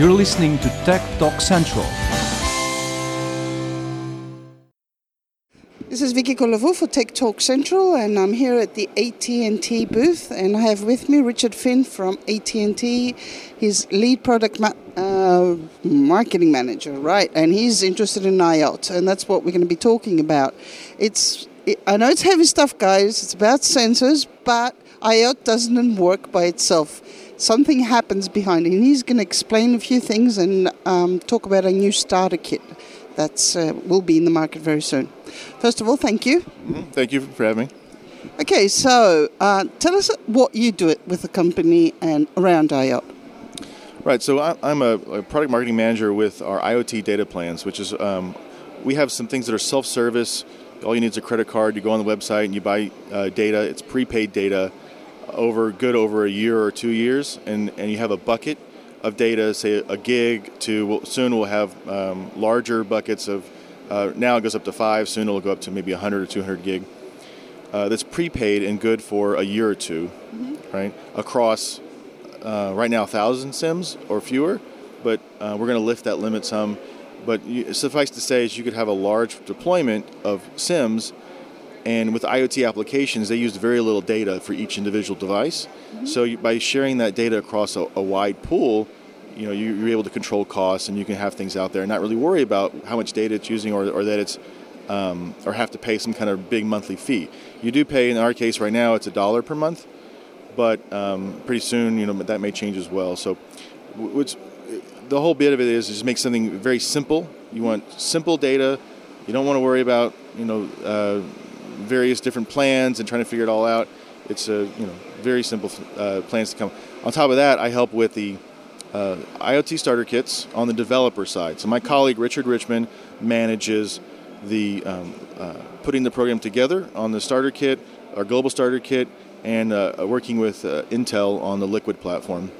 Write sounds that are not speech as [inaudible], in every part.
You're listening to Tech Talk Central. This is Vicky Kolovou for Tech Talk Central, and I'm here at the AT&T booth, and I have with me Richard Finn from AT&T, his lead product ma- uh, marketing manager, right? And he's interested in IoT, and that's what we're going to be talking about. It's it, I know it's heavy stuff, guys. It's about sensors, but IoT doesn't work by itself. Something happens behind it, and he's going to explain a few things and um, talk about a new starter kit that uh, will be in the market very soon. First of all, thank you. Mm-hmm. Thank you for having me. Okay, so uh, tell us what you do it with the company and around IoT. Right, so I'm a, a, product marketing manager with our IoT data plans, which is um, we have some things that are self-service. All you need is a credit card. You go on the website and you buy uh, data. It's prepaid data over good over a year or two years, and, and you have a bucket of data, say a gig, to soon we'll have um, larger buckets of. Uh, now it goes up to five. Soon it'll go up to maybe 100 or 200 gig. Uh, that's prepaid and good for a year or 2 mm-hmm. right? Across uh, right now, thousand sims or fewer, but uh, we're going to lift that limit some. But you, suffice to say, is you could have a large deployment of sims and with IoT applications, they use very little data for each individual device. Mm-hmm. So you, by sharing that data across a, a wide pool, you know you, are able to control costs and you can have things out there and not really worry about how much data it's using or, or that it's um, or have to pay some kind of big monthly fee. You do pay in our case right now it's a dollar per month, but um, pretty soon you know that may change as well. So, what's the whole bit of it is just make something very simple. You want simple data. You don't want to worry about you know. Uh, various different plans and trying to figure it all out. It's a you know very simple uh, plans to come. On top of that, I help with the uh, IoT starter kits on the developer side. So my colleague Richard Richmond manages the um, uh, putting the program together on the starter kit, our global starter kit, and uh, working with uh, Intel on the Liquid platform,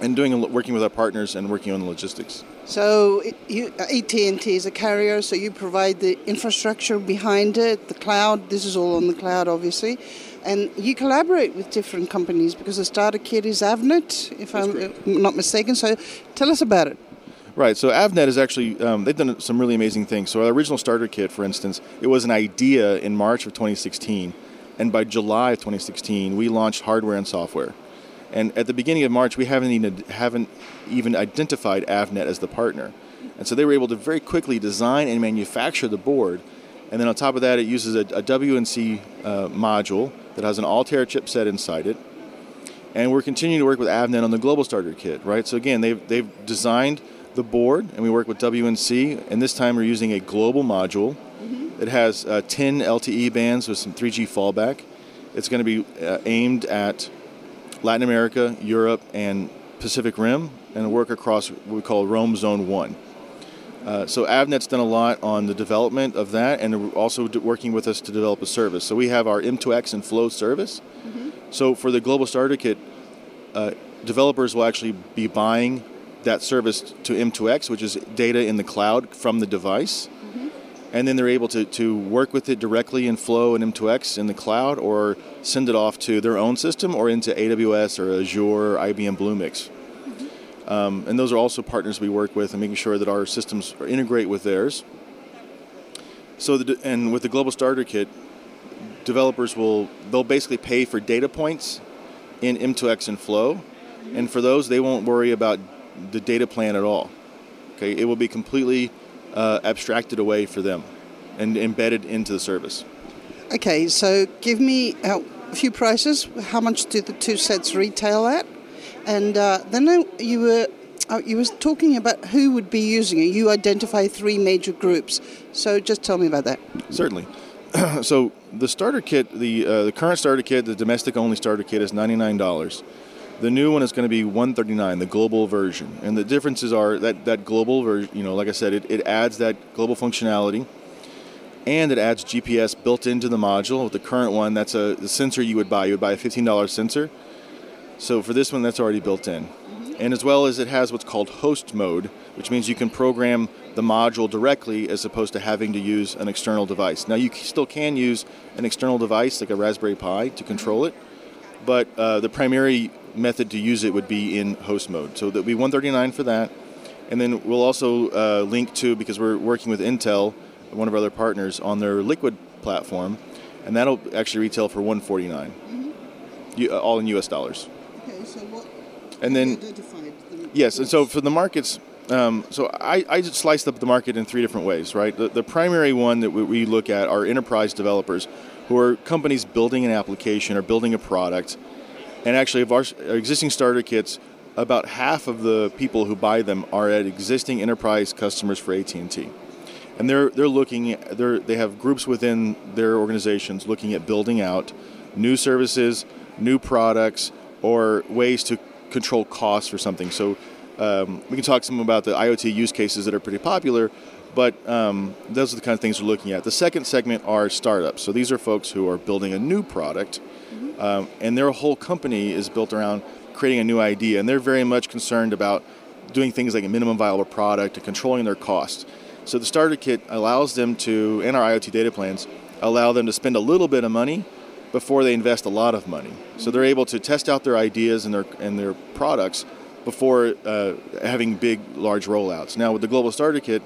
and doing working with our partners and working on the logistics. So AT&T is a carrier, so you provide the infrastructure behind it, the cloud. This is all on the cloud, obviously, and you collaborate with different companies because the starter kit is Avnet, if That's I'm not mistaken. So tell us about it. Right. So Avnet is actually um, they've done some really amazing things. So our original starter kit, for instance, it was an idea in March of 2016, and by July of 2016, we launched hardware and software. And at the beginning of March, we haven't even, haven't even identified Avnet as the partner. And so they were able to very quickly design and manufacture the board. And then on top of that, it uses a, a WNC uh, module that has an Altair chipset inside it. And we're continuing to work with Avnet on the global starter kit, right? So again, they've, they've designed the board, and we work with WNC. And this time we're using a global module. Mm-hmm. It has uh, 10 LTE bands with some 3G fallback. It's going to be uh, aimed at Latin America, Europe, and Pacific Rim, and work across what we call Roam Zone 1. Uh, so Avnet's done a lot on the development of that, and also working with us to develop a service. So we have our M2X and Flow service. Mm-hmm. So for the Global Starter Kit, uh, developers will actually be buying that service to M2X, which is data in the cloud from the device and then they're able to, to work with it directly in Flow and M2X in the cloud or send it off to their own system or into AWS or Azure or IBM Bluemix. Mm-hmm. Um, and those are also partners we work with and making sure that our systems integrate with theirs. So, the, and with the Global Starter Kit, developers will they'll basically pay for data points in M2X and Flow, and for those they won't worry about the data plan at all. Okay, it will be completely uh, abstracted away for them and embedded into the service. Okay, so give me a few prices. How much do the two sets retail at? And uh, then you were uh, you were talking about who would be using it. You identify three major groups. So just tell me about that. Certainly. [clears throat] so the starter kit, the uh, the current starter kit, the domestic only starter kit is ninety nine dollars. The new one is going to be 139, the global version. And the differences are that that global version, you know, like I said, it, it adds that global functionality and it adds GPS built into the module. With the current one, that's a the sensor you would buy. You would buy a $15 sensor. So for this one, that's already built in. Mm-hmm. And as well as it has what's called host mode, which means you can program the module directly as opposed to having to use an external device. Now, you still can use an external device like a Raspberry Pi to control it, but uh, the primary method to use it would be in host mode. So that would be 139 for that, and then we'll also uh, link to because we're working with Intel, one of our other partners, on their Liquid platform, and that'll actually retail for 149, you, uh, all in U.S. dollars. Okay, so what And then identified? Yes, and so for the markets, um, so I, I just sliced up the market in three different ways, right? The, the primary one that we, we look at are enterprise developers, who are companies building an application or building a product. And actually, of our, existing starter kits, about half of the people who buy them are at existing enterprise customers for AT&T. And they're, they're looking, they're, they have groups within their organizations looking at building out new services, new products, or ways to control costs for something. So um, we can talk some about the IoT use cases that are pretty popular, but um, those are the kind of things we're looking at. The second segment are startups. So these are folks who are building a new product, um, and their whole company is built around creating a new idea, and they're very much concerned about doing things like a minimum viable product and controlling their costs. So the starter kit allows them to, and our IoT data plans allow them to spend a little bit of money before they invest a lot of money. So they're able to test out their ideas and their and their products before uh, having big, large rollouts. Now with the Global Starter Kit,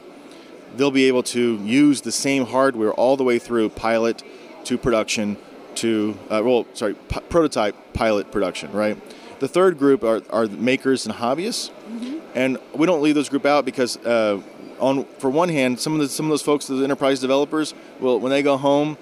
they'll be able to use the same hardware all the way through pilot to production to uh, well, sorry, p- prototype, pilot, production. Right. The third group are, are makers and hobbyists, and we don't leave those group out because. Uh, on, for one hand, some of the, some of those folks, the enterprise developers, well, when they go home,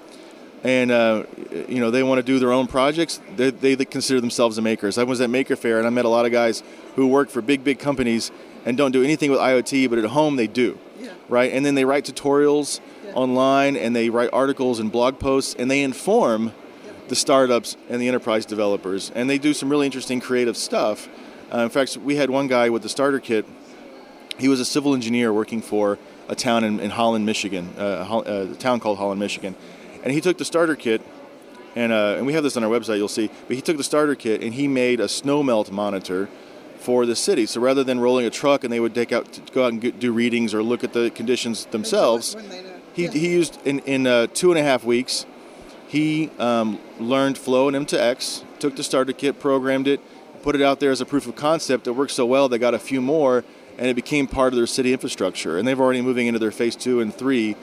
and uh, you know they want to do their own projects they, they consider themselves a makers i was at Maker Faire and i met a lot of guys who work for big big companies and don't do anything with iot but at home they do Yeah. right and then they write tutorials Yeah. online and they write articles and blog posts and they inform the startups and the enterprise developers and they do some really interesting creative stuff uh, in fact we had one guy with the starter kit he was a civil engineer working for a town in, in Holland, Michigan, uh, Hol- uh, a town called Holland, Michigan, and he took the starter kit, and uh, and we have this on our website. You'll see, but he took the starter kit and he made a snow melt monitor for the city. So rather than rolling a truck and they would take out go out and get, do readings or look at the conditions themselves, When they know. he, he used in in uh, two and a half weeks. He um, learned Flow and M2X, took the starter kit, programmed it, put it out there as a proof of concept. It worked so well, they got a few more, and it became part of their city infrastructure. And they've already moving into their phase two and three.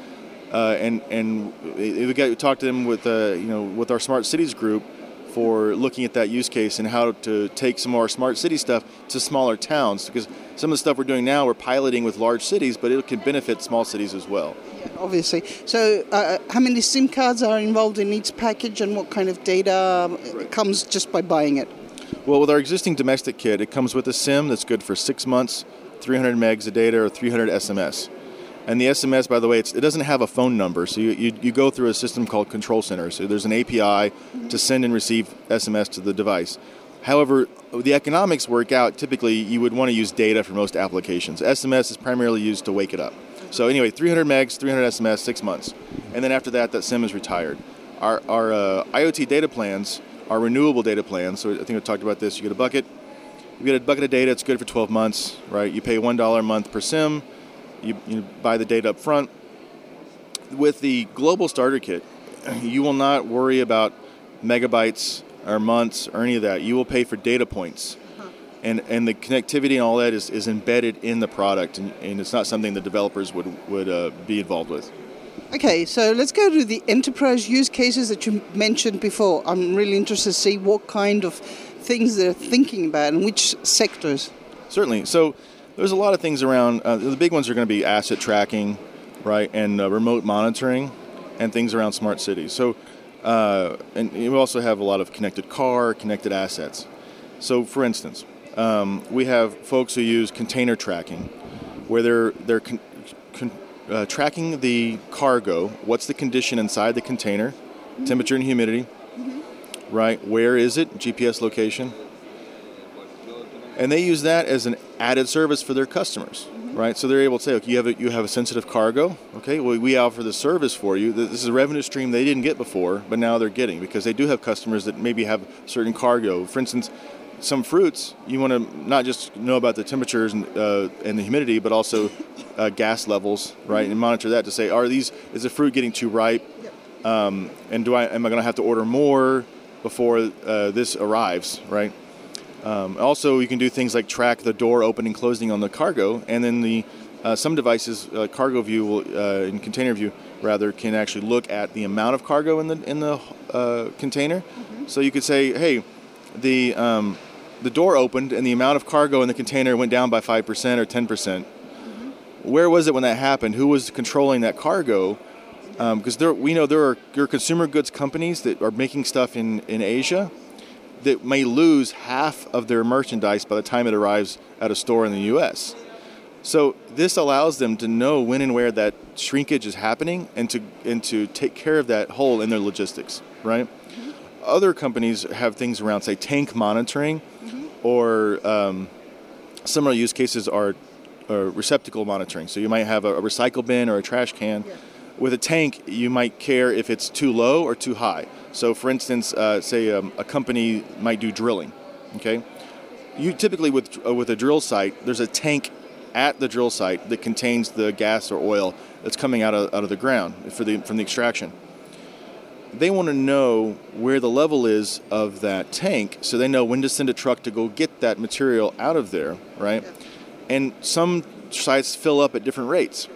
Uh, and and we got we talked to them with uh, you know with our smart cities group for looking at that use case and how to take some more smart city stuff to smaller towns because some of the stuff we're doing now we're piloting with large cities, but it can benefit small cities as well. obviously. So, uh, how many SIM cards are involved in each package, and what kind of data um, comes just by buying it? Well, with our existing domestic kit, it comes with a SIM that's good for six months, 300 megs of data, or 300 SMS. And the SMS, by the way, it doesn't have a phone number, so you, you, you go through a system called Control Center. So there's an API to send and receive SMS to the device. However, the economics work out. Typically, you would want to use data for most applications. SMS is primarily used to wake it up. So anyway, 300 megs, 300 SMS, six months, and then after that, that SIM is retired. Our, our uh, IoT data plans are renewable data plans. So I think we talked about this. You get a bucket, you get a bucket of data. It's good for 12 months, right? You pay one dollar a month per SIM. You, you buy the data up front. With the global starter kit, you will not worry about megabytes or months or any of that. You will pay for data points. And, and the connectivity and all that is, is embedded in the product, and, and it's not something the developers would, would uh, be involved with. Okay, so let's go to the enterprise use cases that you mentioned before. I'm really interested to see what kind of things they're thinking about and which sectors. Certainly. So there's a lot of things around. Uh, the big ones are going to be asset tracking, right, and uh, remote monitoring, and things around smart cities. So, uh, and you also have a lot of connected car, connected assets. So, for instance, um, we have folks who use container tracking, where they're they're con- con- uh, tracking the cargo. What's the condition inside the container? Temperature and humidity. Right. Where is it? GPS location and they use that as an added service for their customers, right? So they're able to say, okay, you have a, you have a sensitive cargo, okay? Well, we offer the service for you. This is a revenue stream they didn't get before, but now they're getting because they do have customers that maybe have certain cargo. For instance, some fruits you want to not just know about the temperatures and, uh, and the humidity, but also uh, gas levels, right? And monitor that to say, are these is the fruit getting too ripe? Um, and do I am I going to have to order more? before uh, this arrives, right? Um, also, you can do things like track the door opening, and closing on the cargo, and then the uh, some devices, uh, cargo view will, uh, in container view rather, can actually look at the amount of cargo in the in the uh, container. Mm-hmm. So you could say, hey, the um, the door opened and the amount of cargo in the container went down by five percent or ten percent. Mm-hmm. Where was it when that happened? Who was controlling that cargo? Because um, we know there are, there are consumer goods companies that are making stuff in, in Asia that may lose half of their merchandise by the time it arrives at a store in the U.S. So this allows them to know when and where that shrinkage is happening and to and to take care of that hole in their logistics, right? Mm-hmm. Other companies have things around, say, tank monitoring, mm-hmm. or um, similar use cases are, are, receptacle monitoring. So you might have a, a recycle bin or a trash can. Yeah. With a tank, you might care if it's too low or too high. So, for instance, uh, say um, a company might do drilling. Okay, you typically with uh, with a drill site, there's a tank at the drill site that contains the gas or oil that's coming out of, out of the ground for the, from the extraction. They want to know where the level is of that tank so they know when to send a truck to go get that material out of there, right? And some sites fill up at different rates.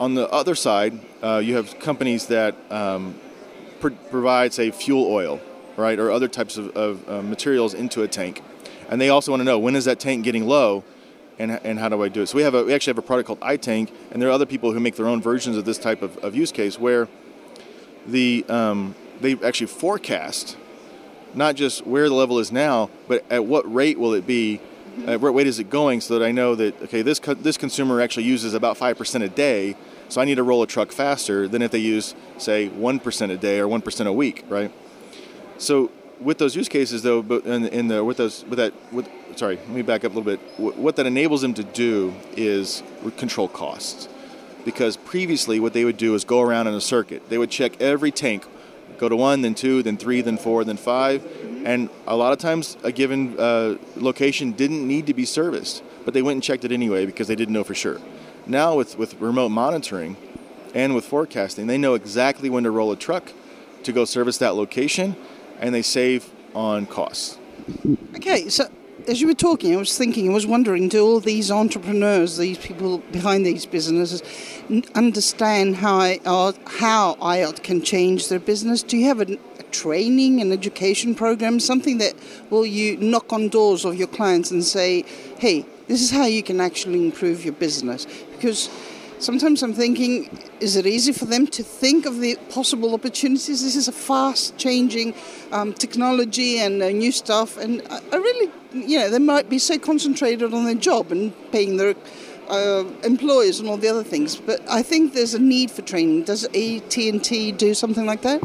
On the other side, uh, you have companies that um, pr- provide, say, fuel oil, right, or other types of, of uh, materials into a tank. And they also want to know when is that tank getting low and, and how do I do it? So we have a, we actually have a product called iTank, and there are other people who make their own versions of this type of, of use case where the um, they actually forecast not just where the level is now, but at what rate will it be, at what rate is it going, so that I know that okay, this co- this consumer actually uses about five percent a day, so I need to roll a truck faster than if they use say one percent a day or one percent a week, right? So with those use cases though, but in, in the with those with that with sorry, let me back up a little bit. What that enables them to do is control costs. Because previously, what they would do is go around in a circuit. They would check every tank, go to one, then two, then three, then four, then five. And a lot of times, a given uh, location didn't need to be serviced, but they went and checked it anyway because they didn't know for sure. Now, with, with remote monitoring and with forecasting, they know exactly when to roll a truck to go service that location, and they save on costs. Okay, so as you were talking, I was thinking, I was wondering, do all these entrepreneurs, these people behind these businesses, understand how IOT, uh, how IOT can change their business? Do you have a, a training and education program, something that will you knock on doors of your clients and say, hey, this is how you can actually improve your business? Because sometimes I'm thinking, is it easy for them to think of the possible opportunities? This is a fast changing um, technology and uh, new stuff, and I, I, really, you know, they might be so concentrated on their job and paying their uh, employees and all the other things. But I think there's a need for training. Does AT&T do something like that?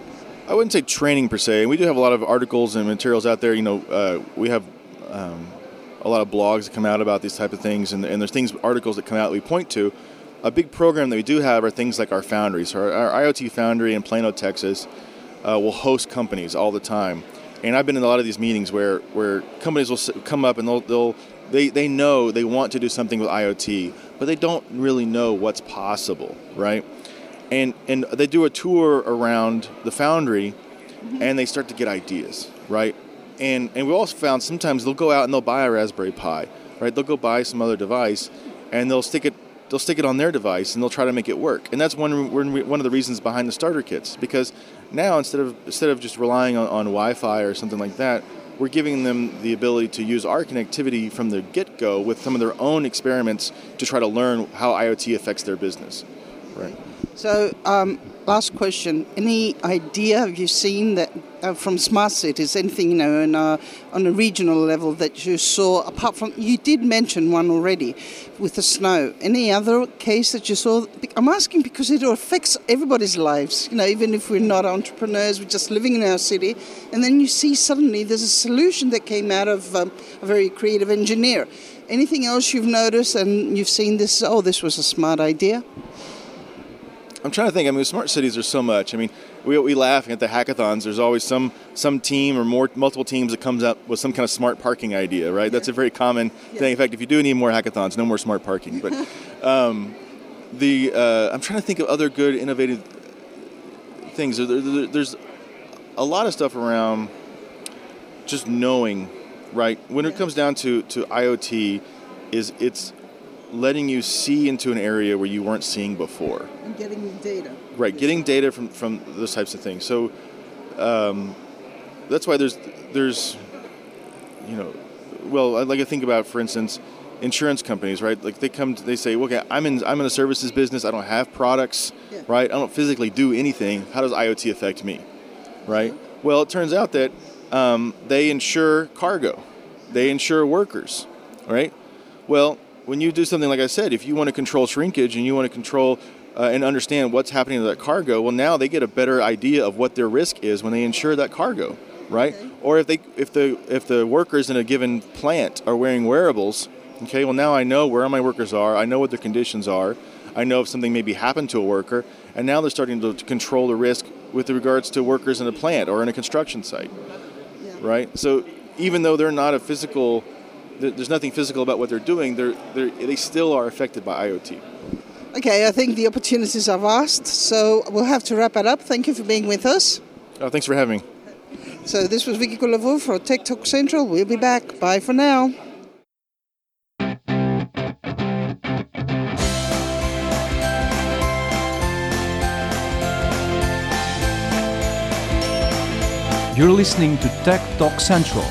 I wouldn't say training per se. We do have a lot of articles and materials out there. You know, uh, we have. Um, a lot of blogs that come out about these type of things, and, and there's things, articles that come out that we point to a big program that we do have are things like our foundries. So our, our IoT foundry in Plano, Texas, uh, will host companies all the time. And I've been in a lot of these meetings where, where companies will come up and they'll, they'll they, they know they want to do something with IoT, but they don't really know what's possible, right? And and they do a tour around the foundry, and they start to get ideas, right? And and we also found sometimes they'll go out and they'll buy a Raspberry Pi, right? They'll go buy some other device, and they'll stick it they'll stick it on their device and they'll try to make it work. And that's one one of the reasons behind the starter kits because now instead of instead of just relying on, on Wi-Fi or something like that, we're giving them the ability to use our connectivity from the get-go with some of their own experiments to try to learn how IoT affects their business. Right. So, um, last question: Any idea have you seen that uh, from smart cities? Anything you know, in, uh, on a regional level that you saw? Apart from you did mention one already with the snow. Any other case that you saw? I'm asking because it affects everybody's lives. You know, even if we're not entrepreneurs, we're just living in our city, and then you see suddenly there's a solution that came out of um, a very creative engineer. Anything else you've noticed and you've seen this? Oh, this was a smart idea. I'm trying to think. I mean, smart cities are so much. I mean, we, we laugh at the hackathons. There's always some some team or more multiple teams that comes up with some kind of smart parking idea, right? Yeah. That's a very common yeah. thing. In fact, if you do need more hackathons, no more smart parking. But [laughs] um, the uh, I'm trying to think of other good innovative things. There, there, there's a lot of stuff around just knowing, right? When it comes down to, to IoT, is it's letting you see into an area where you weren't seeing before. And getting data. Right, getting data from, from those types of things. So um, that's why there's there's you know, well, I like to think about, for instance, insurance companies, right? Like they come, to, they say, okay, I'm in I'm in a services business. I don't have products, Yeah. right? I don't physically do anything. How does IoT affect me, right? Well, it turns out that um, they insure cargo, they insure workers, right? Well, when you do something like I said, if you want to control shrinkage and you want to control uh, and understand what's happening to that cargo, well, now they get a better idea of what their risk is when they insure that cargo, right? Okay. Or if they if the if the workers in a given plant are wearing wearables, okay, well now I know where my workers are, I know what their conditions are, I know if something maybe happened to a worker, and now they're starting to, to control the risk with regards to workers in a plant or in a construction site, Yeah. right? So even though they're not a physical, there's nothing physical about what they're doing, they're, they're they still are affected by IoT. Okay, I think the opportunities are vast, so we'll have to wrap it up. Thank you for being with us. Oh, thanks for having me. So this was Vicky Kolovou for Tech Talk Central. We'll be back. Bye for now. You're listening to Tech Talk Central.